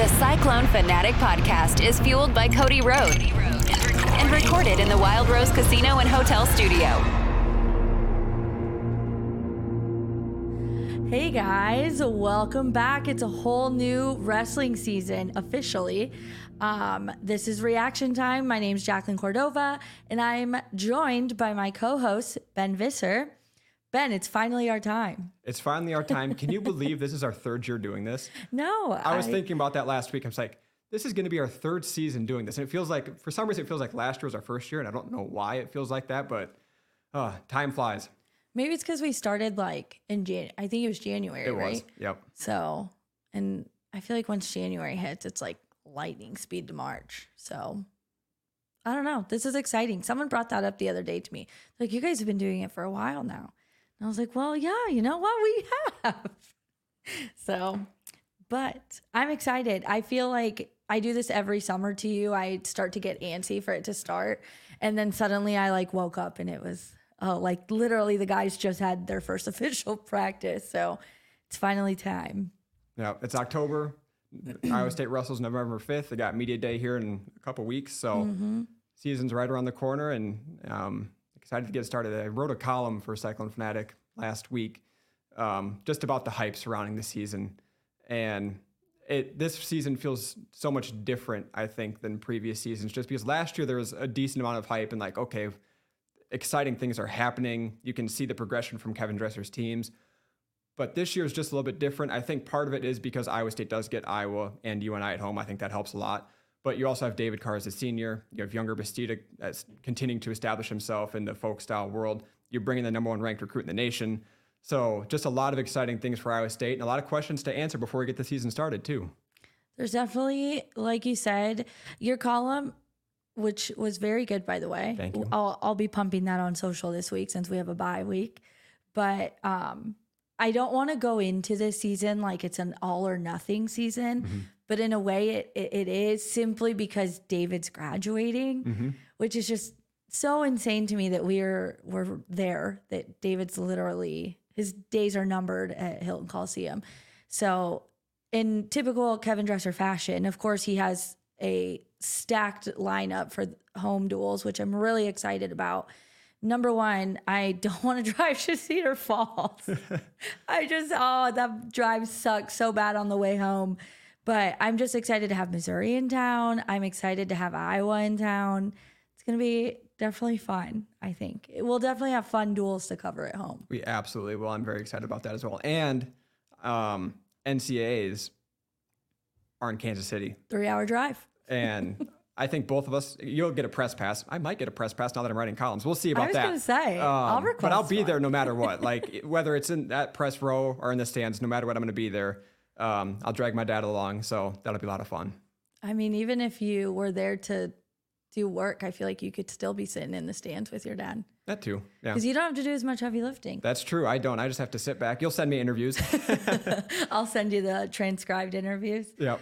The Cyclone Fanatic podcast is fueled by Cody Road and recorded in the Wild Rose Casino and Hotel Studio. Hey guys, welcome back. It's a whole new wrestling season officially. Um, this is reaction time. My name's Jacqueline Cordova, and I'm joined by my co host, Ben Visser. Ben, it's finally our time. It's finally our time. Can you believe this is our third year doing this? No, I was thinking about that last week. I was like, this is going to be our third season doing this. And it feels like, for some reason, it feels like last year was our first year. And I don't know why it feels like that, but uh, time flies. Maybe it's because we started like in Jan. I think it was January, It right? was. Yep. So, and I feel like once January hits, it's like lightning speed to March. So, I don't know. This is exciting. Someone brought that up the other day to me. Like, you guys have been doing it for a while now. And I was like, well, yeah, you know what? We have. So, but I'm excited. I feel like I do this every summer to you. I start to get antsy for it to start. And then suddenly I like woke up and it was, oh, like literally the guys just had their first official practice. So it's finally time. Yeah. It's October. Iowa State wrestles November 5th. They got Media Day here in a couple weeks. So season's right around the corner and um, excited to get started. I wrote a column for Cyclone Fanatic last week um, just about the hype surrounding the season. And it this season feels so much different, I think, than previous seasons, just because last year there was a decent amount of hype and like, okay, exciting things are happening. You can see the progression from Kevin Dresser's teams. But this year is just a little bit different. I think part of it is because Iowa State does get Iowa and UNI at home. I think that helps a lot. But you also have David Carr as a senior. You have Yonger Bastida that's continuing to establish himself in the folk style world. You're bringing the number one ranked recruit in the nation. So just a lot of exciting things for Iowa State and a lot of questions to answer before we get the season started too. There's definitely, like you said, your column, which was very good, by the way. Thank you. I'll, I'll be pumping that on social this week since we have a bye week. But um, I don't want to go into this season like it's an all or nothing season. But in a way, it, it, it is simply because David's graduating, mm-hmm. which is just so insane to me that we're we're there. That David's literally his days are numbered at Hilton Coliseum. So in typical Kevin Dresser fashion, of course, he has a stacked lineup for home duels, which I'm really excited about. Number one, I don't want to drive to Cedar Falls. I just, oh, that drive sucks so bad on the way home. But I'm just excited to have Missouri in town. I'm excited to have Iowa in town. It's going to be definitely fun, I think. We'll definitely have fun duels to cover at home. We absolutely will. I'm very excited about that as well. And um, NCAAs are in Kansas City. Three hour drive. And I think both of us, you'll get a press pass. I might get a press pass now that I'm writing columns. We'll see about that. I was that. gonna say, I'll request but I'll be one. there no matter what. Like whether it's in that press row or in the stands, no matter what, I'm going to be there. Um, I'll drag my dad along, so that'll be a lot of fun. I mean, even if you were there to do work, I feel like you could still be sitting in the stands with your dad That too. Yeah. because you don't have to do as much heavy lifting. That's true. I don't. I just have to sit back. You'll send me interviews. I'll send you the transcribed interviews. yep.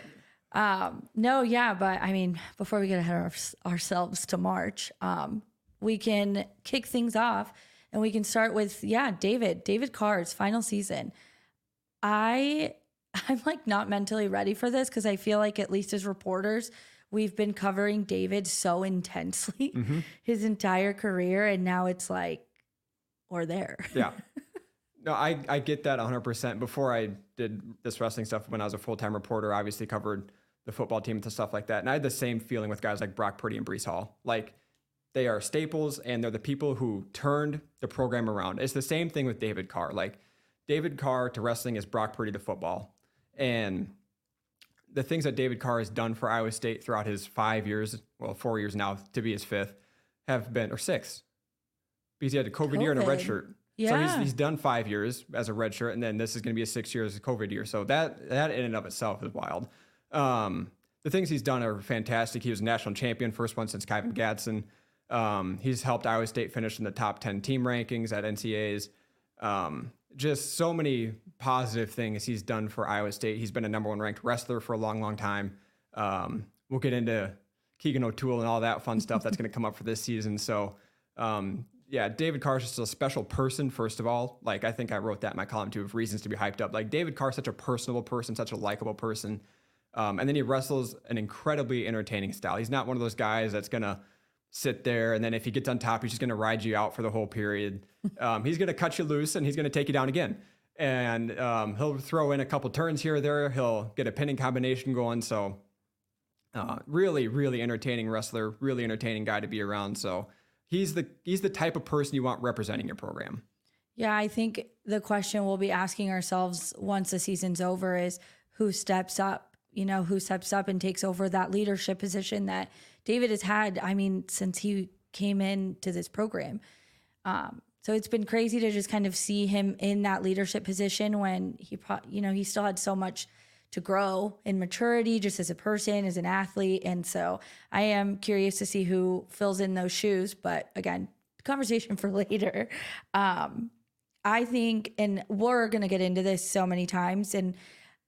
Um, no, yeah, but I mean, before we get ahead of our, ourselves to March, um, we can kick things off and we can start with yeah, David, David Carr's final season. I I'm like not mentally ready for this because I feel like at least as reporters, we've been covering David so intensely mm-hmm. his entire career, and now it's like we're there. Yeah. No, I, I get that 100%. Before I did this wrestling stuff, when I was a full time reporter, I obviously covered the football team and stuff like that. And I had the same feeling with guys like Brock Purdy and Breece Hall. Like, they are staples and they're the people who turned the program around. It's the same thing with David Carr. Like, David Carr to wrestling is Brock Purdy to football. And the things that David Carr has done for Iowa State throughout his five years, well, four years now to be his fifth, have been, or six, because he had a COVID, year and a red COVID. shirt. So he's, he's done five years as a red shirt, and then this is going to be a six years COVID year. So that that in and of itself is wild. Um, the things he's done are fantastic. He was a national champion, first one since Kyven Gadson. Um, he's helped Iowa State finish in the top 10 team rankings at NCAAs. Um, just so many positive things he's done for Iowa State. He's been a number one ranked wrestler for a long, long time. Um, we'll get into Keegan O'Toole and all that fun stuff that's going to come up for this season. So, um, yeah, David Carr's just a special person, first of all. Like, I think I wrote that in my column too of reasons to be hyped up. Like, David Carr's such a personable person, such a likable person. Um, and then he wrestles an incredibly entertaining style. He's not one of those guys that's gonna sit there and then if he gets on top, he's just gonna ride you out for the whole period. Um, he's gonna cut you loose and he's gonna take you down again. And um, he'll throw in a couple turns here or there. He'll get a pinning combination going. So uh, really, really entertaining wrestler, really entertaining guy to be around. So he's the he's the type of person you want representing your program. Yeah, I think the question we'll be asking ourselves once the season's over is who steps up, you know, who steps up and takes over that leadership position that David has had, I mean, since he came into this program. Um, so it's been crazy to just kind of see him in that leadership position when he, you know, he still had so much to grow in maturity just as a person, as an athlete. And so I am curious to see who fills in those shoes. But again, conversation for later. Um, I think, and we're going to get into this so many times, and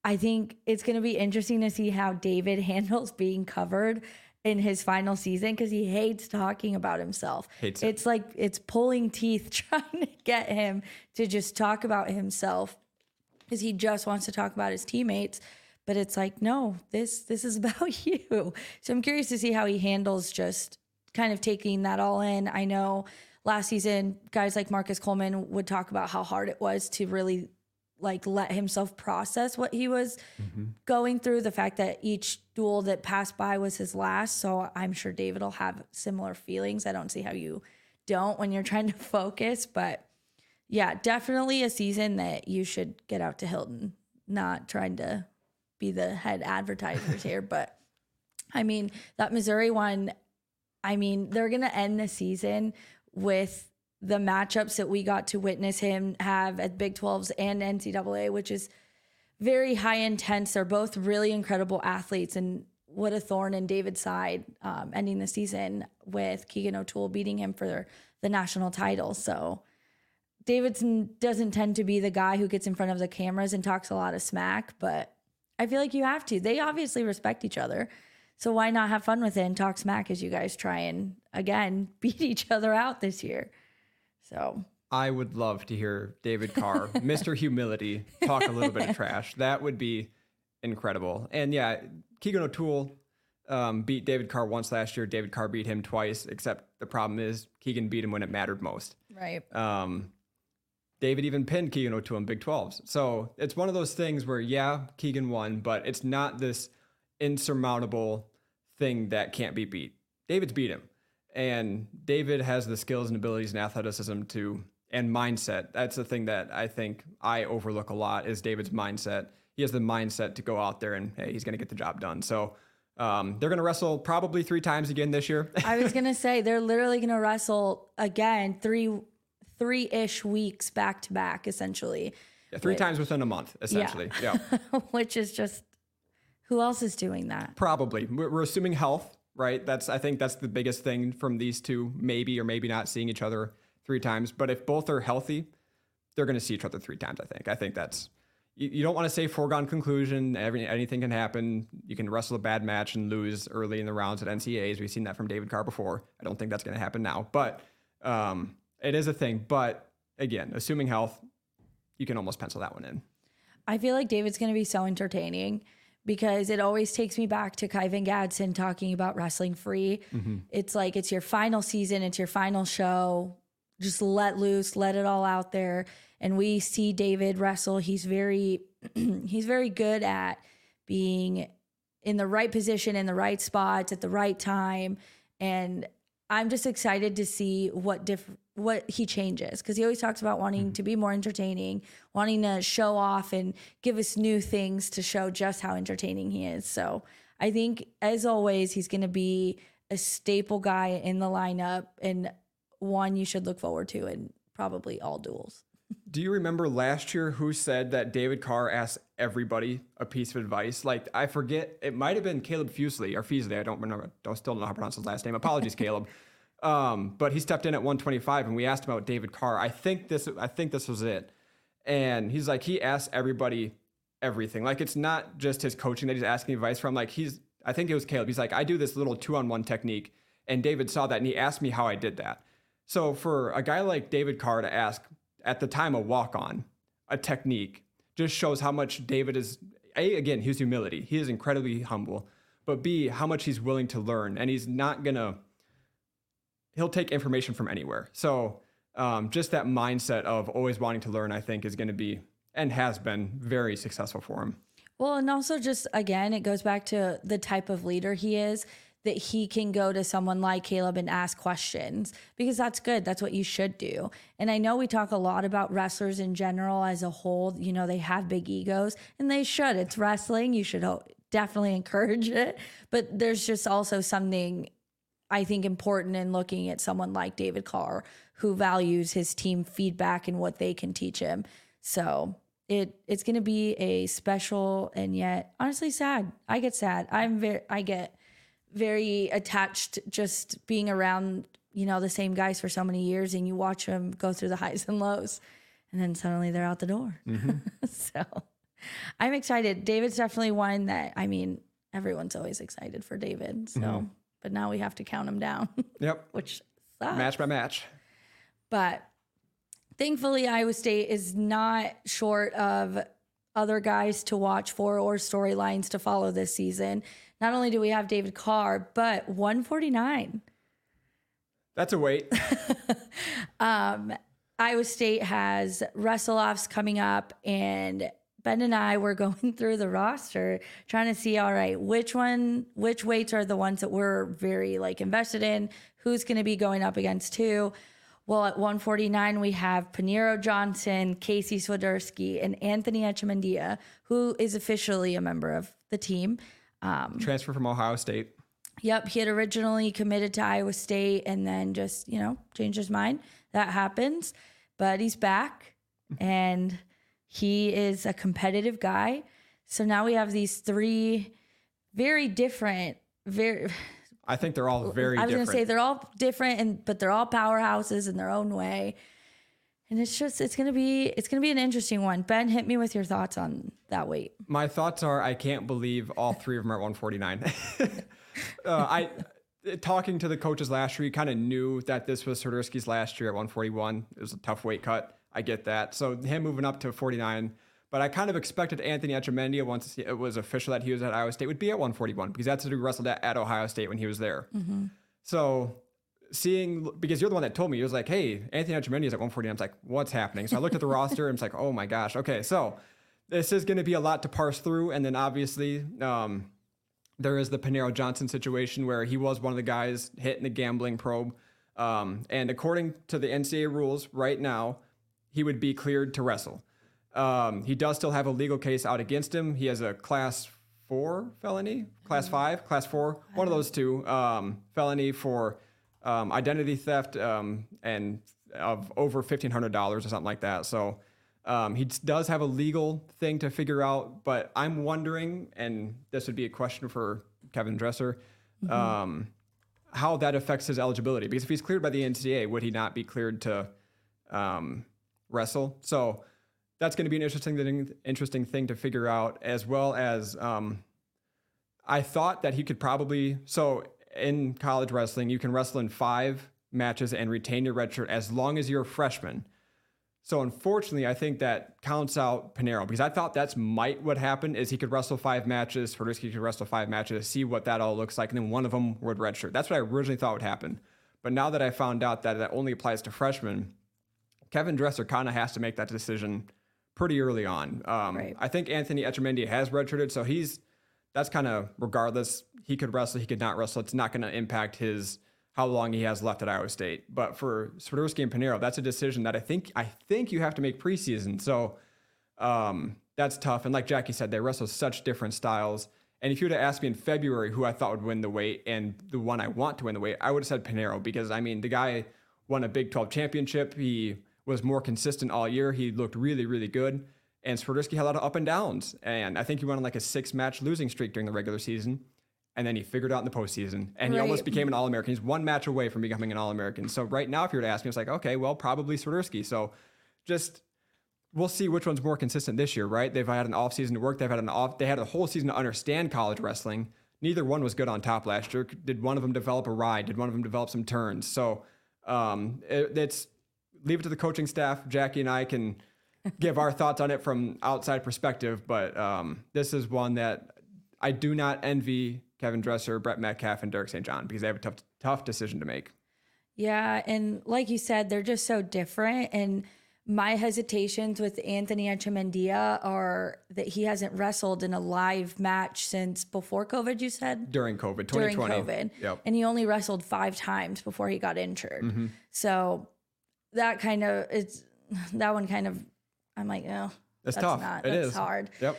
I think it's going to be interesting to see how David handles being covered in his final season because he hates talking about himself. Hates it's it. like it's pulling teeth trying to get him to just talk about himself because he just wants to talk about his teammates. But it's like, no, this this is about you. So I'm curious to see how he handles just kind of taking that all in. I know last season, guys like Marcus Coleman would talk about how hard it was to really like let himself process what he was mm-hmm. going through. The fact that each duel that passed by was his last. So I'm sure David will have similar feelings. I don't see how you don't when you're trying to focus, but yeah, definitely a season that you should get out to Hilton. Not trying to be the head advertisers here, but I mean, that Missouri one, I mean, they're going to end the season with the matchups that we got to witness him have at Big 12s and NCAA, which is very high intense. They're both really incredible athletes. And what a thorn in David's side um, ending the season with Keegan O'Toole beating him for the national title. So, Davidson doesn't tend to be the guy who gets in front of the cameras and talks a lot of smack, but I feel like you have to. They obviously respect each other. So why not have fun with it and talk smack as you guys try and again beat each other out this year? So I would love to hear David Carr, Mr. Humility, talk a little bit of trash. That would be incredible. And yeah, Keegan O'Toole um, beat David Carr once last year. David Carr beat him twice, except the problem is Keegan beat him when it mattered most. Right. Um, David even pinned Keegan O'Toole in Big 12s. So it's one of those things where, yeah, Keegan won, but it's not this insurmountable thing that can't be beat. David's beat him. And David has the skills and abilities and athleticism to and mindset. That's the thing that I think I overlook a lot is David's mindset. He has the mindset to go out there and hey, he's going to get the job done. So um, they're going to wrestle probably three times again this year. I was going to say they're literally going to wrestle again three three ish weeks back to back, essentially. Yeah, three times within a month, essentially. Yeah. yeah. Which is just who else is doing that? Probably. We're, we're assuming health, right? That's I think that's the biggest thing from these two, maybe or maybe not seeing each other three times. But if both are healthy, they're going to see each other three times. I think. I think that's you, you don't want to say foregone conclusion. Every, anything can happen. You can wrestle a bad match and lose early in the rounds at NCAAs. We've seen that from David Carr before. I don't think that's going to happen now, but um, it is a thing, but again, assuming health, you can almost pencil that one in. I feel like David's going to be so entertaining because it always takes me back to Kyven Gadson talking about wrestling free. Mm-hmm. It's like it's your final season, it's your final show. Just let loose, let it all out there. And we see David wrestle. He's very he's very good at being in the right position in the right spots at the right time and I'm just excited to see what different what he changes because he always talks about wanting mm-hmm. to be more entertaining, wanting to show off and give us new things to show just how entertaining he is. So I think, as always, he's going to be a staple guy in the lineup and one you should look forward to in probably all duels. Do you remember last year who said that David Carr asked everybody a piece of advice? Like I forget, it might have been Caleb Fusely or Feasley. I don't remember. I don't still don't know how to pronounce his last name. Apologies, Caleb. Um, but he stepped in at 125, and we asked about David Carr. I think this. I think this was it. And he's like, he asked everybody everything. Like it's not just his coaching that he's asking advice from. Like he's. I think it was Caleb. He's like, I do this little two-on-one technique, and David saw that, and he asked me how I did that. So for a guy like David Carr to ask at the time a walk-on a technique just shows how much David is a again his humility. He is incredibly humble, but b how much he's willing to learn, and he's not gonna. He'll take information from anywhere. So um, just that mindset of always wanting to learn, I think, is going to be and has been very successful for him. Well, and also just again, it goes back to the type of leader he is that he can go to someone like Caleb and ask questions because that's good. That's what you should do. And I know we talk a lot about wrestlers in general as a whole. You know, they have big egos and they should. It's wrestling. You should definitely encourage it. But there's just also something I think important in looking at someone like David Carr who values his team feedback and what they can teach him. So it it's going to be a special and yet honestly sad. I get sad. I'm very I get very attached just being around you know the same guys for so many years and you watch them go through the highs and lows and then suddenly they're out the door. Mm-hmm. so I'm excited. David's definitely one that I mean everyone's always excited for David. So mm-hmm. But now we have to count them down. Yep. which sucks. Match by match. But thankfully, Iowa State is not short of other guys to watch for or storylines to follow this season. Not only do we have David Carr, but 149. That's a wait. um, Iowa State has wrestle offs coming up, and Ben and I were going through the roster trying to see, all right, which one, which weights are the ones that we're very like invested in, who's going to be going up against who. Well, at 149, we have Paniro Johnson, Casey Swiderski, and Anthony Echemendia, who is officially a member of the team. Um, Transfer from Ohio State. Yep, he had originally committed to Iowa State and then just, you know, changed his mind. That happens. But he's back and he is a competitive guy. So now we have these three very different, very I think they're all very. I was going to say they're all different, and but they're all powerhouses in their own way. And it's just it's gonna be it's gonna be an interesting one. Ben, hit me with your thoughts on that weight. My thoughts are I can't believe all three of them are at 149. uh, I talking to the coaches last year, you kind of knew that this was Swiderski's last year at 141. It was a tough weight cut. I get that. So him moving up to 49 but I kind of expected Anthony Echemendia, once it was official that he was at Iowa State, would be at 141 because that's who he wrestled at, at Ohio State when he was there. Mm-hmm. So seeing, because you're the one that told me, he was like, hey, Anthony Echemendia is at 140. I was like, what's happening? So I looked at the roster and it's like, oh my gosh. Okay. So this is going to be a lot to parse through. And then obviously, um, there is the Paniro Johnson situation where he was one of the guys hit in the gambling probe. Um, and according to the NCAA rules right now, he would be cleared to wrestle. Um, he does still have a legal case out against him. He has a class four felony, class mm-hmm. five, class four, one of those two um, felony for um, identity theft um, and of over fifteen hundred dollars or something like that. So um, he does have a legal thing to figure out. But I'm wondering, and this would be a question for Kevin Dresser. Mm-hmm. Um, how that affects his eligibility because if he's cleared by the NCAA, would he not be cleared to wrestle? So that's going to be an interesting thing, interesting thing to figure out, as well as um, I thought that he could probably. So in college wrestling, you can wrestle in five matches and retain your red shirt as long as you're a freshman. So unfortunately, I think that counts out Paniro because I thought that's might what happened is he could wrestle five matches, Swiderski could wrestle five matches, see what that all looks like, and then one of them would redshirt. That's what I originally thought would happen. But now that I found out that that only applies to freshmen, Kevin Dresser kind of has to make that decision pretty early on. Um, right. I think Anthony Echemendia has redshirted, so he's that's kind of regardless. He could wrestle, he could not wrestle. It's not going to impact his how long he has left at Iowa State. But for Swiderski and Paniro, that's a decision that I think I think you have to make preseason. So um, that's tough. And like Jackie said, they wrestle such different styles. And if you were to ask me in February who I thought would win the weight and the one I want to win the weight, I would have said Paniro because I mean the guy won a Big 12 championship. He was more consistent all year. He looked really, really good. And Swiderski had a lot of up and downs. And I think he went on like a six match losing streak during the regular season. And then he figured out in the postseason. And right. he almost became an All American. He's one match away from becoming an All American. So right now, if you were to ask me, it's like, okay, well, probably Swiderski. So just we'll see which one's more consistent this year, right? They've had an off season to work. They've had an off. They had a whole season to understand college wrestling. Neither one was good on top last year. Did one of them develop a ride? Did one of them develop some turns? So um, it, it's leave it to the coaching staff. Jackie and I can give our thoughts on it from outside perspective, but um, this is one that I do not envy Kevin Dresser, Brett Metcalf, and Derek St. John because they have a tough, tough decision to make. Yeah, and like you said, they're just so different. And my hesitations with Anthony Echemendia are that he hasn't wrestled in a live match since before COVID. You said during COVID, during COVID, Yep. and he only wrestled five times before he got injured. So that kind of it's that one kind of I'm like, oh, That's, that's tough. not It that's is. hard. Yep.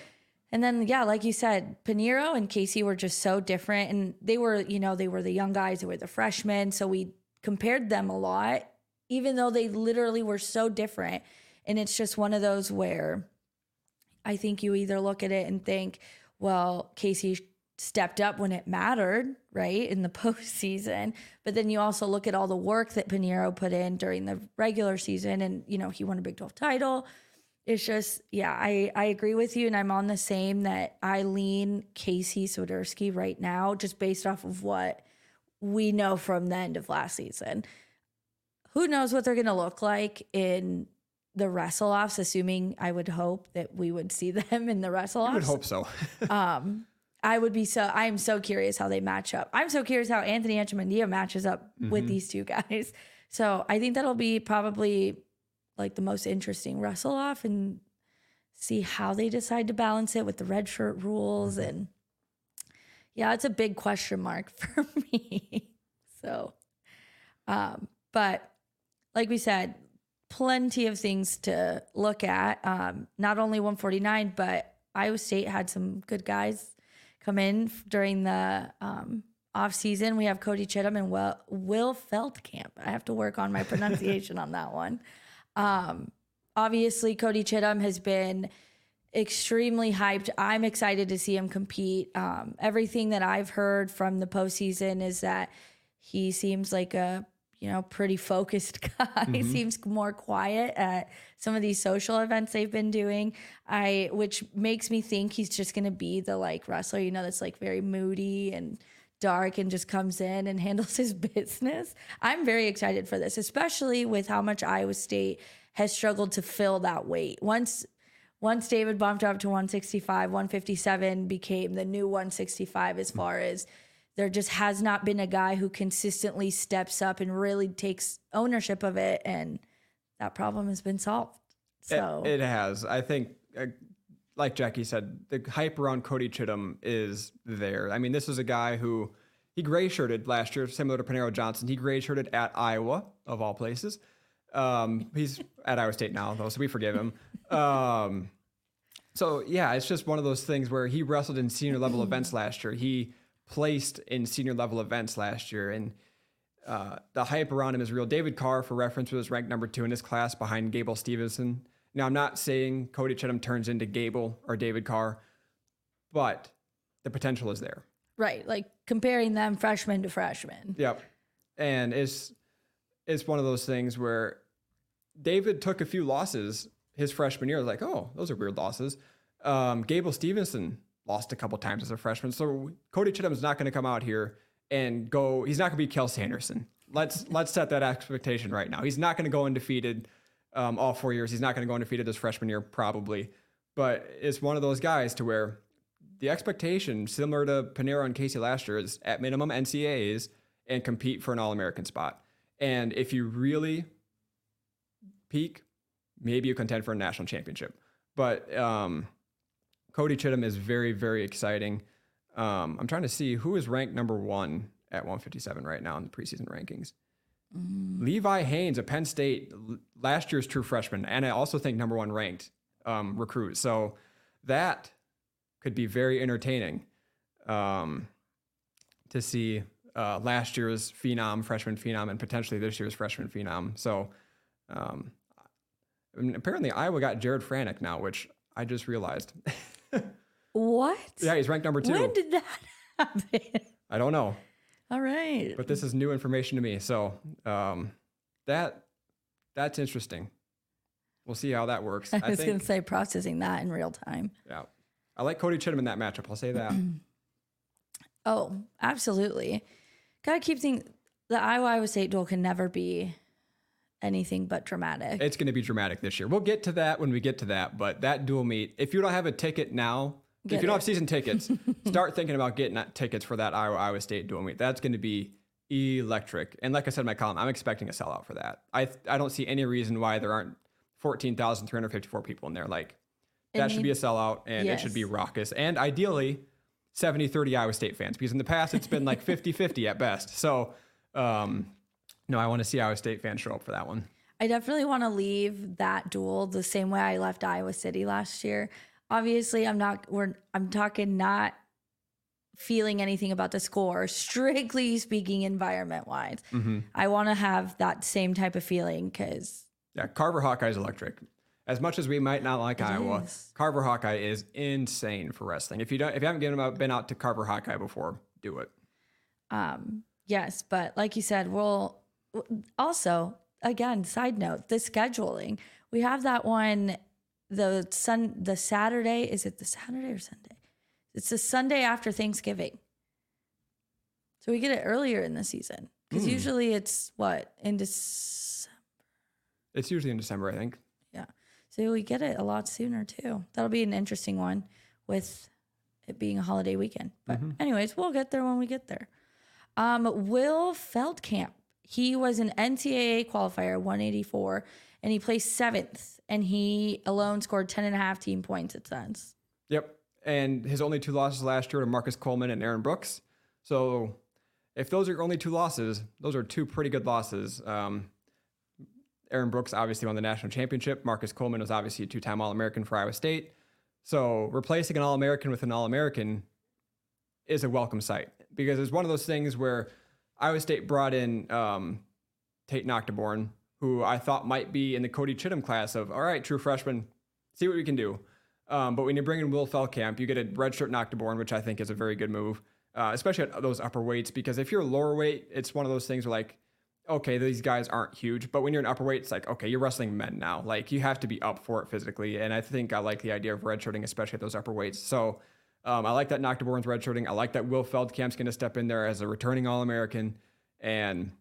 And then yeah, like you said, Paniro and Casey were just so different and they were, you know, they were the young guys, they were the freshmen, so we compared them a lot even though they literally were so different. And it's just one of those where I think you either look at it and think, well, Casey stepped up when it mattered, right, in the postseason. But then you also look at all the work that Paniro put in during the regular season, and you know he won a Big Twelve title. It's just, yeah, I I agree with you, and I'm on the same that I lean Casey Swiderski right now, just based off of what we know from the end of last season. Who knows what they're going to look like in the wrestle offs? Assuming I would hope that we would see them in the wrestle offs. I would hope so. Um, I would be so. I am so curious how they match up. I'm so curious how Anthony Echemendia matches up with these two guys. So I think that'll be probably like the most interesting wrestle off and see how they decide to balance it with the red shirt rules and yeah, it's a big question mark for me. so, um, but like we said, plenty of things to look at. Um, not only 149, but Iowa State had some good guys come in during the um, off season. We have Cody Chittum and Will, Will Feldkamp. I have to work on my pronunciation on that one. Um, obviously, Cody Chittum has been extremely hyped. I'm excited to see him compete. Um, everything that I've heard from the postseason is that he seems like a you know pretty focused guy. He seems more quiet at some of these social events they've been doing. I which makes me think he's just going to be the like wrestler you know that's like very moody and dark and just comes in and handles his business. I'm very excited for this, especially with how much Iowa State has struggled to fill that weight. Once once David bumped up to 165, 157 became the new 165 as mm. far as there just has not been a guy who consistently steps up and really takes ownership of it and that problem has been solved. So It, it has. I think, uh, like Jackie said, the hype around Cody Chittum is there. I mean, this is a guy who he gray shirted last year, similar to Paniro Johnson. He gray shirted at Iowa, of all places. Um, he's at Iowa State now, though, so we forgive him. Um, so yeah, it's just one of those things where he wrestled in senior level events last year. He placed in senior level events last year, and uh, the hype around him is real. David Carr, for reference, was ranked number two in his class behind Gable Steveson. Now, I'm not saying Cody Chittum turns into Gable or David Carr, but the potential is there. right, like comparing them freshman to freshman. Yep. And it's it's one of those things where David took a few losses his freshman year. Like, oh, those are weird losses. Um, Gable Steveson lost a couple times as a freshman. So Cody Chittum is not going to come out here and go. He's not going to be Cael Sanderson. Let's let's set that expectation right now. He's not going to go undefeated um, all four years. He's not going to go undefeated his freshman year probably. But it's one of those guys to where the expectation, similar to Paniro and Casey last year, is at minimum NCAAs and compete for an All American spot. And if you really peak, maybe you contend for a national championship. But um, Cody Chittum is very, very exciting. Um, I'm trying to see who is ranked number one at 157 right now in the preseason rankings. Levi Haynes a Penn State, last year's true freshman, and I also think number one ranked um, recruit. So that could be very entertaining um, to see uh, last year's phenom, freshman phenom, and potentially this year's freshman phenom. So um, I mean, apparently Iowa got Jared Franek now, which I just realized. What? yeah, he's ranked number two. When did that happen? I don't know, All right. but this is new information to me. So um, that that's interesting. We'll see how that works. I I was going to say processing that in real time. Yeah, I like Cody Chittum in that matchup. I'll say that. Oh, absolutely. Got to keep thinking the Iowa State duel can never be anything but dramatic. It's going to be dramatic this year. We'll get to that when we get to that. But that dual meet, if you don't have a ticket now, Get if you don't have season tickets, start thinking about getting tickets for that Iowa Iowa State dual meet. That's going to be electric. And like I said in my column, I'm expecting a sellout for that. I I don't see any reason why there aren't 14,354 people in there. Like that should be a sellout and it should be raucous. And ideally, 70 30 Iowa State fans because in the past it's been like 50 50 at best. So, um, no, I want to see Iowa State fans show up for that one. I definitely want to leave that duel the same way I left Iowa City last year. Obviously, I'm not we're I'm talking not feeling anything about the score, strictly speaking environment wise. Mm-hmm. I want to have that same type of feeling cuz Yeah, Carver Hawkeye's electric. As much as we might not like Iowa, is. Carver Hawkeye is insane for wrestling. If you don't, if you haven't given out, been out to Carver Hawkeye before, do it. um yes, but like you said, we'll also again, side note, the scheduling. We have that one the sun the Saturday, is it the Saturday or Sunday? It's the Sunday after Thanksgiving. So we get it earlier in the season because usually it's what in December. It's usually in December, I think. Yeah, so we get it a lot sooner too. That'll be an interesting one with it being a holiday weekend. But anyways, we'll get there when we get there. Um, Will Feldkamp, he was an NCAA qualifier, 184, and he placed seventh, and he alone scored 10 and a half team points. It says. Yep. And his only two losses last year were Marcus Coleman and Aaron Brooks. So if those are your only two losses, those are two pretty good losses. Um, Aaron Brooks obviously won the national championship. Marcus Coleman was obviously a two-time All-American for Iowa State. So replacing an All-American with an All-American is a welcome sight because it's one of those things where Iowa State brought in um, Tate Naaktgeboren, who I thought might be in the Cody Chittum class of, all right, true freshman, see what we can do. Um, but when you bring in Will Feldkamp, you get a redshirt Naaktgeboren, which I think is a very good move, uh, especially at those upper weights, because if you're lower weight, it's one of those things where like, okay, these guys aren't huge, but when you're an upper weight, it's like, okay, you're wrestling men now. Like you have to be up for it physically. And I think I like the idea of redshirting, especially at those upper weights. So um, I like that Naaktgeboren's redshirting. I like that Will Feldkamp's going to step in there as a returning All-American and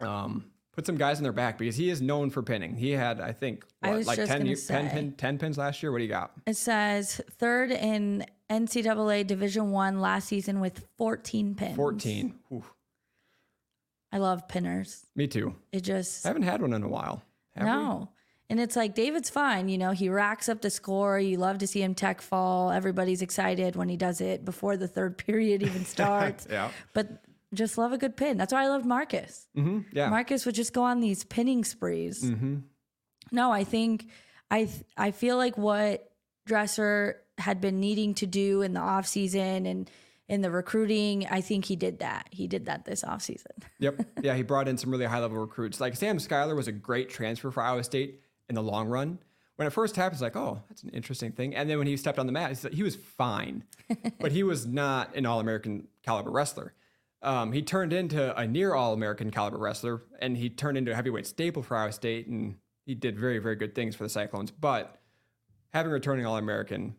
um, put some guys in their back because he is known for pinning. He had, I think, what, was like just 10, gonna 10, pin, 10 pins last year. What do you got? It says third in NCAA Division One last season with 14 pins. 14. Oof. I love pinners. Me too. It just I haven't had one in a while. Have we? And it's like David's fine, you know, he racks up the score. You love to see him tech fall. Everybody's excited when he does it before the third period even starts. Yeah. But just love a good pin. That's why I loved Marcus. hmm Yeah. Marcus would just go on these pinning sprees. hmm No, I think I th- I feel like what Dresser had been needing to do in the off season and in the recruiting, I think he did that. He did that this off season. Yep. Yeah, he brought in some really high level recruits. Like Sam Schuyler was a great transfer for Iowa State in the long run. When it first happened, it's like, oh, that's an interesting thing. And then when he stepped on the mat, he was fine, but he was not an All American caliber wrestler. Um, he turned into a near All American caliber wrestler, and he turned into a heavyweight staple for Iowa State, and he did very, very good things for the Cyclones. But having returning All American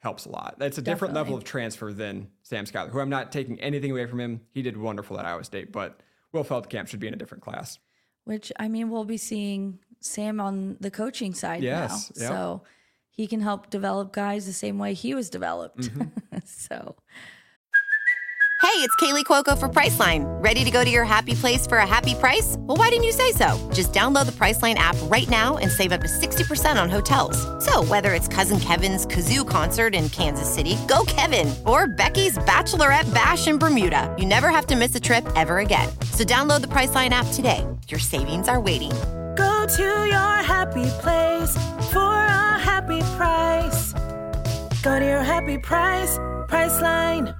helps a lot. That's a different level of transfer than Sam Schuyler, who I'm not taking anything away from him. He did wonderful at Iowa State, but Will Feldkamp should be in a different class. Which I mean, we'll be seeing Sam on the coaching side Yes, now, yep. so he can help develop guys the same way he was developed. Mm-hmm. so Hey, it's Kaley Cuoco for Priceline. Ready to go to your happy place for a happy price? Well, why didn't you say so? Just download the Priceline app right now and save up to 60% on hotels. So, whether it's Cousin Kevin's Kazoo concert in Kansas City, go Kevin, or Becky's Bachelorette Bash in Bermuda, you never have to miss a trip ever again. So, download the Priceline app today. Your savings are waiting. Go to your happy place for a happy price. Go to your happy price, Priceline.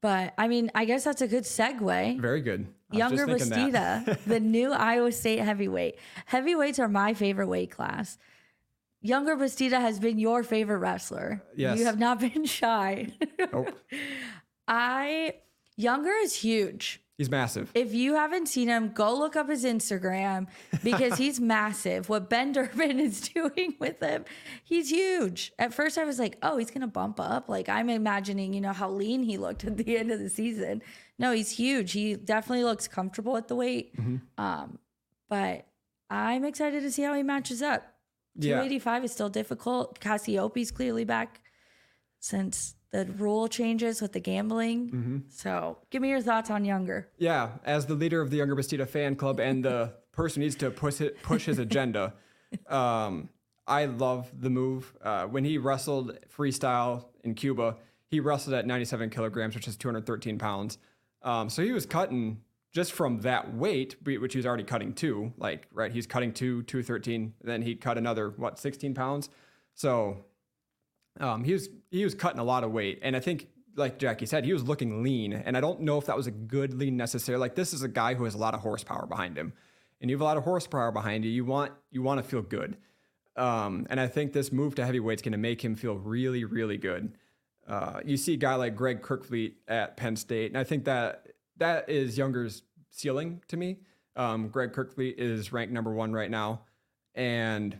but I mean, I guess that's a good segue. Very good. I Yonger thinking that. Bastida, the new Iowa State heavyweight. Heavyweights are my favorite weight class. Yonger Bastida has been your favorite wrestler. Yes. You have not been shy. Nope. I Yonger is huge. He's massive. If you haven't seen him, go look up his Instagram because he's massive. What Ben Durbin is doing with him, he's huge. At first, I was like, oh, he's going to bump up. Like, I'm imagining, you know, how lean he looked at the end of the season. No, he's huge. He definitely looks comfortable at the weight. Um, but I'm excited to see how he matches up. Yeah. 285 is still difficult. Cassiope's clearly back since the rule changes with the gambling. Mm-hmm. So give me your thoughts on Yonger. Yeah, as the leader of the Yonger Bastida fan club and the person who needs to push it, push his agenda, um, I love the move. Uh, when he wrestled freestyle in Cuba, he wrestled at 97 kilograms, which is 213 pounds. Um, so he was cutting just from that weight, which he was already cutting two. Like, right, he's cutting two, 213. Then he cut another what, 16 pounds. So um, he was he was cutting a lot of weight, and I think like Jackie said, he was looking lean, and I don't know if that was a good lean necessarily. Like this is a guy who has a lot of horsepower behind him, and you have a lot of horsepower behind you. You want you want to feel good, um, and I think this move to heavyweight is going to make him feel really really good. Uh, you see a guy like Greg Kerkvliet at Penn State, and I think that that is Yonger's ceiling to me. Um, Greg Kerkvliet is ranked number one right now, and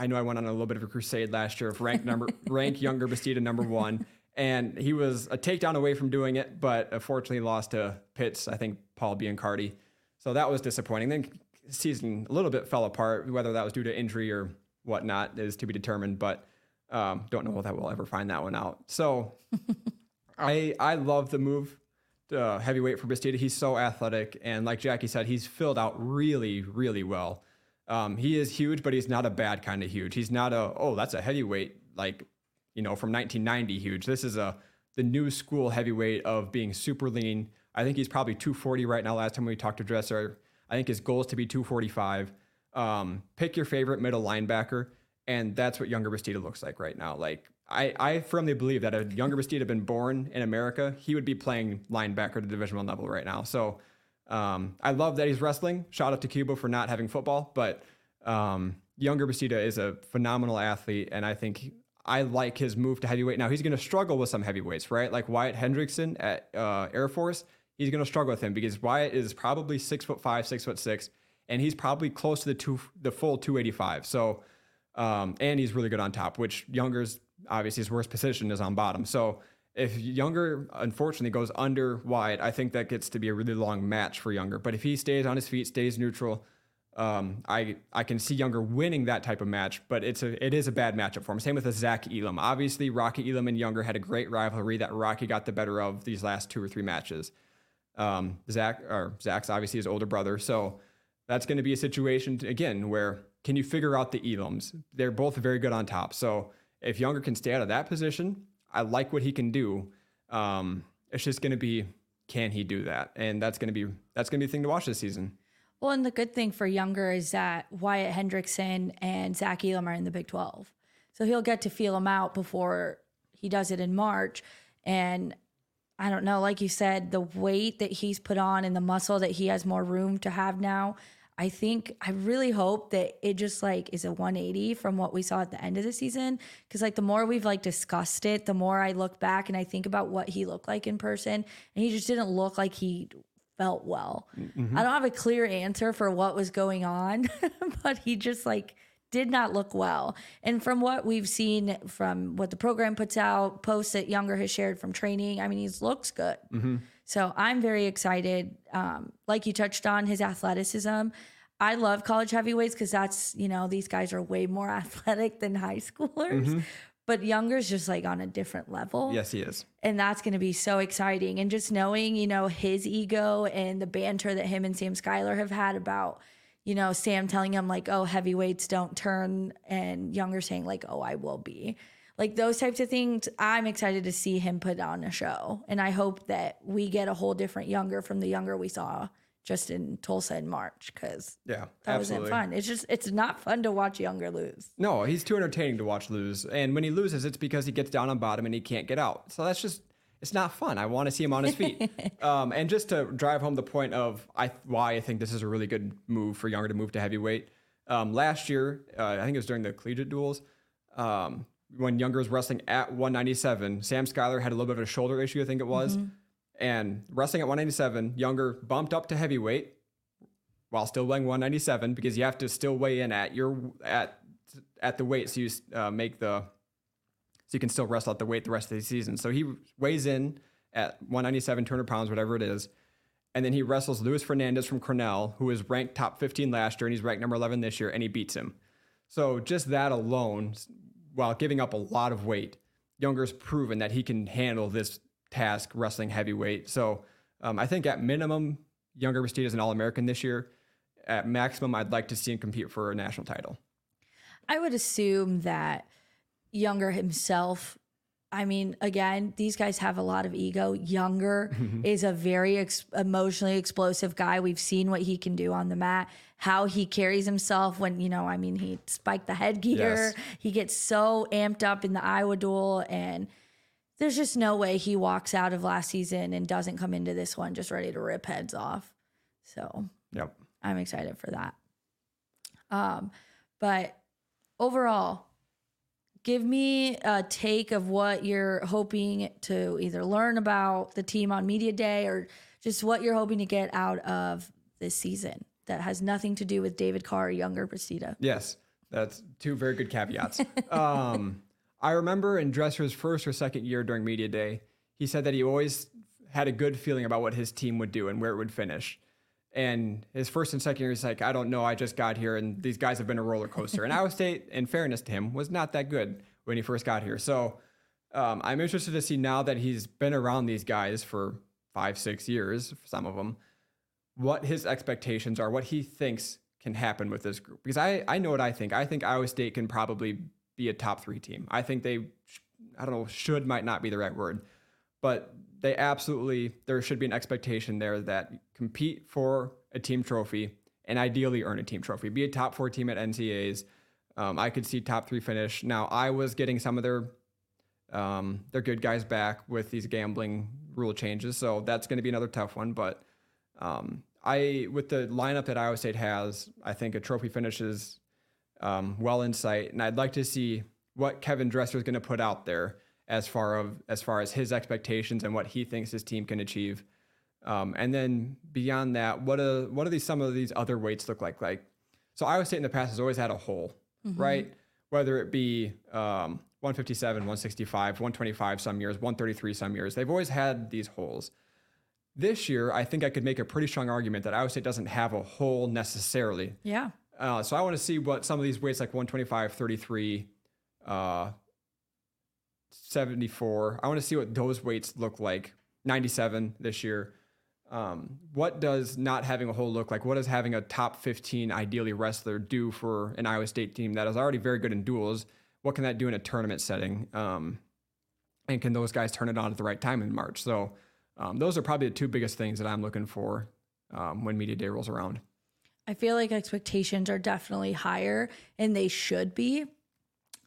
I know I went on a little bit of a crusade last year of rank number rank Yonger Bastida number one, and he was a takedown away from doing it, but unfortunately lost to Pitts. I think Paul Biancardi, so that was disappointing. Then season a little bit fell apart. Whether that was due to injury or whatnot is to be determined, but um, don't know that we'll ever find that one out. So I I love the move. Uh, heavyweight for Bastida. He's so athletic, and like Jackie said, he's filled out really, really well. Um, he is huge, but he's not a bad kind of huge. He's not a oh that's a heavyweight like you know from 1990 huge. This is a the new school heavyweight of being super lean. I think he's probably 240 right now. Last time we talked to Dresser, I think his goal is to be 245. Um, pick your favorite middle linebacker, and that's what Yonger Bastida looks like right now. Like I, I firmly believe that if Yonger Bastida had been born in America, he would be playing linebacker at the division one level right now. So um, I love that he's wrestling. Shout out to Cuba for not having football, but um, Yonger Bastida is a phenomenal athlete, and I think I like his move to heavyweight. Now he's going to struggle with some heavyweights, right? Like Wyatt Hendrickson at uh, Air Force. He's going to struggle with him because Wyatt is probably six foot five, six foot six, and he's probably close to the two, the full 285. So, um, and he's really good on top, which Yonger's obviously his worst position is on bottom. So if Yonger unfortunately goes under Wyatt, I think that gets to be a really long match for Yonger. But if he stays on his feet, stays neutral, um, I I can see Yonger winning that type of match. But it's a it is a bad matchup for him. Same with a Zach Elam. Obviously, Rocky Elam and Yonger had a great rivalry that Rocky got the better of these last two or three matches. Um, Zach or Zach's obviously his older brother, so that's going to be a situation again where can you figure out the Elams? They're both very good on top. So if Yonger can stay out of that position, I like what he can do. Um, it's just going to be can he do that, and that's going to be that's going to be the thing to watch this season. Well, and the good thing for Yonger is that Wyatt Hendrickson and Zach Elam are in the Big 12. So he'll get to feel them out before he does it in March. And I don't know, like you said, the weight that he's put on and the muscle that he has more room to have now. I think I really hope that it just like is a 180 from what we saw at the end of the season. Cause like the more we've like discussed it, the more I look back and I think about what he looked like in person. And he just didn't look like he felt well. Mm-hmm. I don't have a clear answer for what was going on, but he just like did not look well. And from what we've seen from what the program puts out, posts that Yonger has shared from training, I mean, he looks good. Mm-hmm. So I'm very excited. Um, like you touched on, his athleticism. I love college heavyweights because that's, you know, these guys are way more athletic than high schoolers. Mm-hmm. But Yonger's just like on a different level. Yes, he is. And that's going to be so exciting. And just knowing, you know, his ego and the banter that him and Sam Schuyler have had about, you know, Sam telling him, like, oh, heavyweights don't turn, and Yonger saying, like, oh, I will be. Like those types of things i'm excited to see him put on a show. And i hope that we get a whole different Yonger from the Yonger we saw just in tulsa in march because yeah that absolutely. wasn't fun. It's just it's not fun to watch Yonger lose. No he's too entertaining to watch lose. And when he loses it's because he gets down on bottom and he can't get out. So that's just it's not fun. I want to see him on his feet. um, and just to drive home the point of I, why I think this is a really good move for Yonger to move to heavyweight. Um, last year, uh, I think it was during the collegiate duels, um, when Yonger was wrestling at 197, Sam Schuyler had a little bit of a shoulder issue, I think it was. Mm-hmm. And wrestling at 197, Yonger bumped up to heavyweight while still weighing 197 because you have to still weigh in at your at at the weight so you uh, make the so you can still wrestle at the weight the rest of the season. So he weighs in at 197, 200 pounds, whatever it is. And then he wrestles Luis Fernandez from Cornell, who was ranked top 15 last year, and he's ranked number 11 this year, and he beats him. So just that alone, while giving up a lot of weight, Yonger's proven that he can handle this task wrestling heavyweight. So um, I think at minimum, Yonger Bastida is an All American this year. At maximum, I'd like to see him compete for a national title. I would assume that Yonger himself. I mean, again, these guys have a lot of ego. Yonger is a very ex- emotionally explosive guy. We've seen what he can do on the mat, how he carries himself when, you know, I mean, he spiked the headgear. Yes. He gets so amped up in the Iowa duel. And there's just no way he walks out of last season and doesn't come into this one just ready to rip heads off. So Yep. I'm excited for that. Um, but overall, give me a take of what you're hoping to either learn about the team on media day or just what you're hoping to get out of this season that has nothing to do with David Carr or Yonger Bastida. Yes, that's two very good caveats. um, I remember in Dresser's first or second year during media day, he said that he always had a good feeling about what his team would do and where it would finish. And his first and second year, he's like, I don't know, I just got here, and these guys have been a roller coaster. and Iowa State, in fairness to him, was not that good when he first got here. So um, I'm interested to see now that he's been around these guys for five, six years, some of them, what his expectations are, what he thinks can happen with this group. Because I, I know what I think. I think Iowa State can probably be a top three team. I think they, I don't know, should might not be the right word, but they absolutely, there should be an expectation there that compete for a team trophy and ideally earn a team trophy. Be a top four team at NCAAs. Um, I could see top three finish. Now, I was getting some of their um, their good guys back with these gambling rule changes, so that's going to be another tough one. But um, I, with the lineup that Iowa State has, I think a trophy finish is um, well in sight, and I'd like to see what Kevin Dresser is going to put out there as far of as far as his expectations and what he thinks his team can achieve. Um, and then beyond that, what do what do these some of these other weights look like? Like, so Iowa State in the past has always had a hole, right? Whether it be um, 157, 165, 125 some years, 133 some years, they've always had these holes. This year, I think I could make a pretty strong argument that Iowa State doesn't have a hole necessarily. Yeah. Uh, so I want to see what some of these weights like 125, 33, uh, 74. I want to see what those weights look like. 97 this year. Um, what does not having a hole look like? What does having a top 15 ideally wrestler do for an Iowa State team that is already very good in duels? What can that do in a tournament setting? Um, and can those guys turn it on at the right time in March? So um, those are probably the two biggest things that I'm looking for um, when media day rolls around. I feel like expectations are definitely higher and they should be.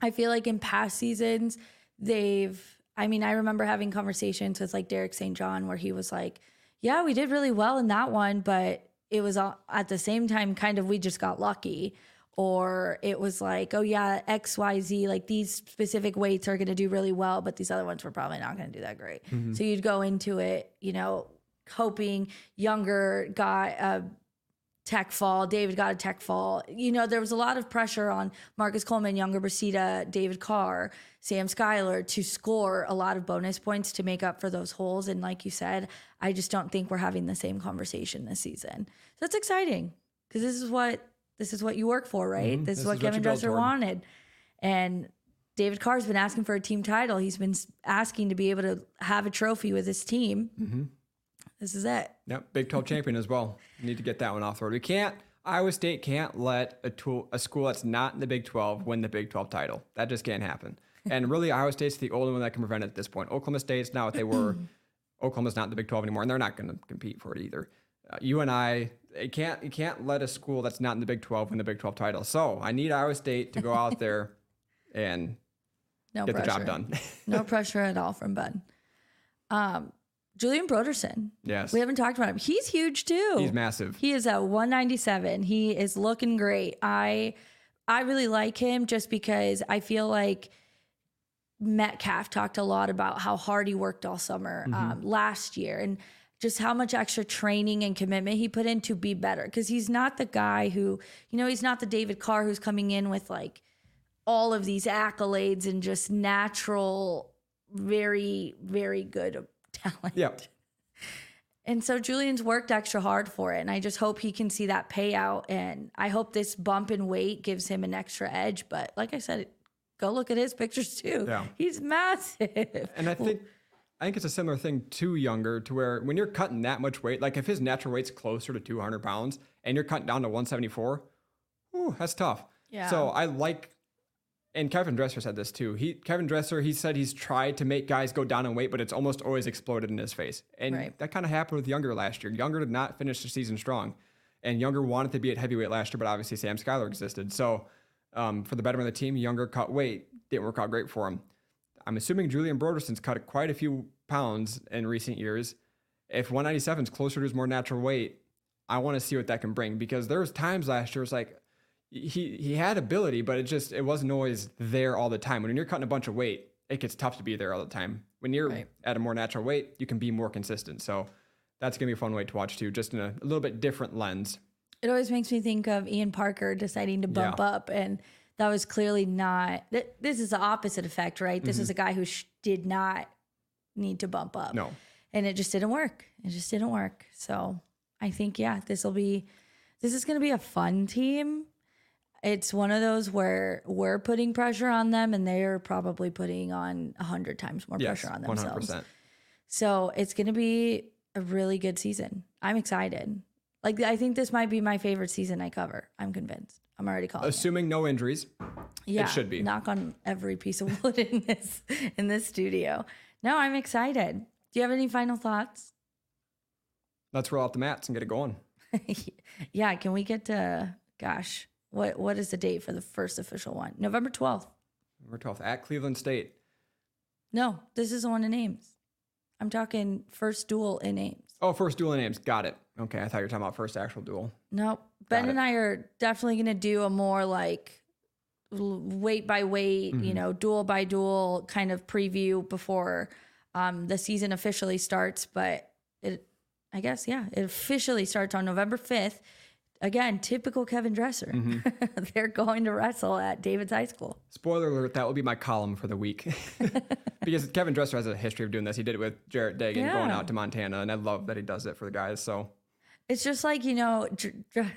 I feel like in past seasons, they've, I mean, I remember having conversations with like Derek St. John where he was like, yeah, we did really well in that one, but it was all- at the same time kind of we just got lucky. Or it was like, oh yeah, XYZ, like these specific weights are going to do really well, but these other ones were probably not going to do that great. So you'd go into it, you know, hoping Yonger guy, uh, tech fall. David got a tech fall. You know, there was a lot of pressure on Marcus Coleman, Yonger Bastida, David Carr, Sam Schuyler to score a lot of bonus points to make up for those holes. And like you said, I just don't think we're having the same conversation this season. So it's exciting because this is what this is what you work for, right? This, is what is what Kevin build Dresser wanted. And David Carr's been asking for a team title. He's been asking to be able to have a trophy with his team. Mm-hmm. This is it. Yep, Big 12 champion as well. Need to get that one off the road. We can't. Iowa State can't let a tool, a school that's not in the Big 12 win the Big 12 title. That just can't happen. And really, Iowa State's the only one that can prevent it at this point. Oklahoma State's not what they were. Oklahoma's not in the Big 12 anymore, and they're not going to compete for it either. Uh, you and I, it can't. You can't let a school that's not in the Big 12 win the Big 12 title. So I need Iowa State to go out there and No get pressure. the job done. no pressure at all from Ben. Um, Julian Broderson. yes, We haven't talked about him. He's huge too. he's massive. He is at 197. He is looking great. I I really like him just because I feel like Metcalf talked a lot about how hard he worked all summer um, last year and just how much extra training and commitment he put in to be better. Because he's not the guy who, you know, he's not the David Carr who's coming in with like all of these accolades and just natural, very, very good talent. Yep. And so Julian's worked extra hard for it. And I just hope he can see that payout. And I hope this bump in weight gives him an extra edge. But like I said, go look at his pictures too. Yeah. He's massive. And I think I think it's a similar thing to Yonger, to where when you're cutting that much weight, like if his natural weight's closer to 200 pounds and you're cutting down to 174, ooh, that's tough. Yeah. So I like, and Kevin Dresser said this too. He Kevin Dresser, he said he's tried to make guys go down in weight, but it's almost always exploded in his face. And Right. that kind of happened with Yonger last year. Yonger did not finish the season strong, and Yonger wanted to be at heavyweight last year, but obviously Sam Schuyler existed. So um, for the betterment of the team, Yonger cut weight didn't work out great for him. I'm assuming Julian Broderson's cut quite a few pounds in recent years. If 197 is closer to his more natural weight, I want to see what that can bring because there was times last year it's like he he had ability, but it just it wasn't always there all the time. When you're cutting a bunch of weight, it gets tough to be there all the time. When you're Right. at a more natural weight, you can be more consistent. So that's gonna be a fun way to watch too, just in a, a little bit different lens. It always makes me think of Ian Parker deciding to bump Yeah. up, and that was clearly not. th- This is the opposite effect, right? This is a guy who sh- did not need to bump up. Mm-hmm. No. and it just didn't work. It just didn't work. So I think yeah, this will be. This is going to be a fun team. It's one of those where we're putting pressure on them, and they're probably putting on a hundred times more Yes, pressure on themselves. 100. themselves. percent So it's going to be a really good season. I'm excited. Like I think this might be my favorite season I cover. I'm convinced. I'm already calling. it. Assuming no injuries. Yeah, it should be. Knock on every piece of wood in this in this studio. No, I'm excited. Do you have any final thoughts? Let's roll out the mats and get it going. yeah, can we get to gosh, what what is the date for the first official one? November 12th. November 12th at Cleveland State. No, this is the one in Ames. I'm talking first duel in Ames. Oh, first duel in Ames. Got it. Okay, I thought you were talking about first actual duel. No, Ben Got and I are definitely going to do a more like weight by weight, Mm-hmm. you know, duel by duel kind of preview before um, the season officially starts. But it, I guess, yeah, it officially starts on November 5th. Again, typical Kevin Dresser. Mm-hmm. They're going to wrestle at David's High School. Spoiler alert, that will be my column for the week. because Kevin Dresser has a history of doing this. He did it with Jarrett Degen going out to Montana, and I love that he does it for the guys. So It's just like, you know, Dr- Dr-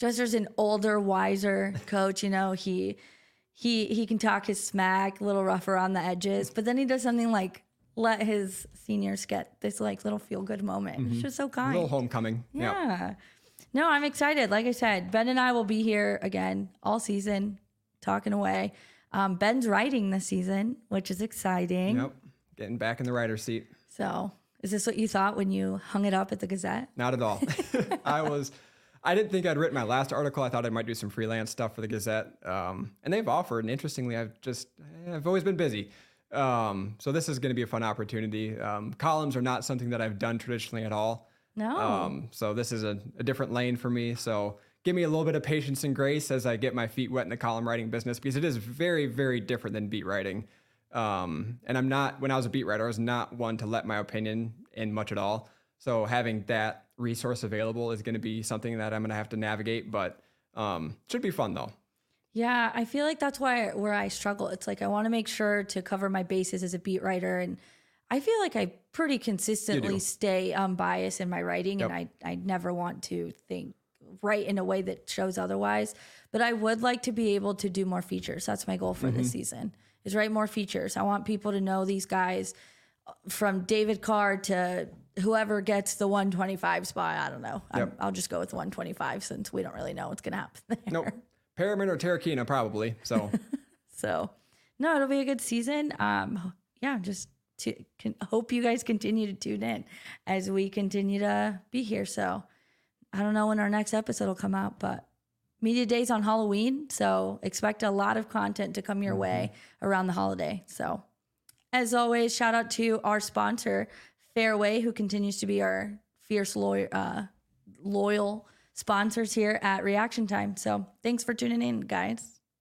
Dresser's an older, wiser coach, you know, he he he can talk his smack, a little rougher on the edges, but then he does something like let his seniors get this like little feel good moment. It's just so a kind. little homecoming. Yep. No, I'm excited. Like I said, Ben and I will be here again all season talking away. Um, Ben's writing this season, which is exciting. Yep. Getting back in the writer's seat. So, is this what you thought when you hung it up at the Gazette? Not at all. I was, I didn't think I'd written my last article. I thought I might do some freelance stuff for the Gazette. Um, and they've offered, and interestingly, I've just, I've always been busy. Um, so this is going to be a fun opportunity. Um, columns are not something that I've done traditionally at all. No. Um, so this is a, a different lane for me. So give me a little bit of patience and grace as I get my feet wet in the column writing business because it is very, very different than beat writing. Um, and I'm not, when I was a beat writer, I was not one to let my opinion in much at all. So having that resource available is going to be something that I'm going to have to navigate, but um, should be fun though. Yeah, I feel like that's why where I struggle. It's like I want to make sure to cover my bases as a beat writer, and I feel like I pretty consistently stay unbiased in my writing, and I I never want to think write in a way that shows otherwise. But I would like to be able to do more features. That's my goal for this season. Is write more features. I want people to know these guys uh, from David Carr to whoever gets the 125 spot. I don't know. I'm, Yep. I'll just go with 125 since we don't really know what's going to happen there. Nope. Perriman or Terukina, probably. So So, no, it'll be a good season. Um, yeah, just to can, hope you guys continue to tune in as we continue to be here. So, I don't know when our next episode will come out, but media days on Halloween. So, expect a lot of content to come your way around the holiday. So, as always, shout out to our sponsor, Fareway, who continues to be our fierce loyal, uh, loyal sponsors here at Reaction Time. So, thanks for tuning in, guys.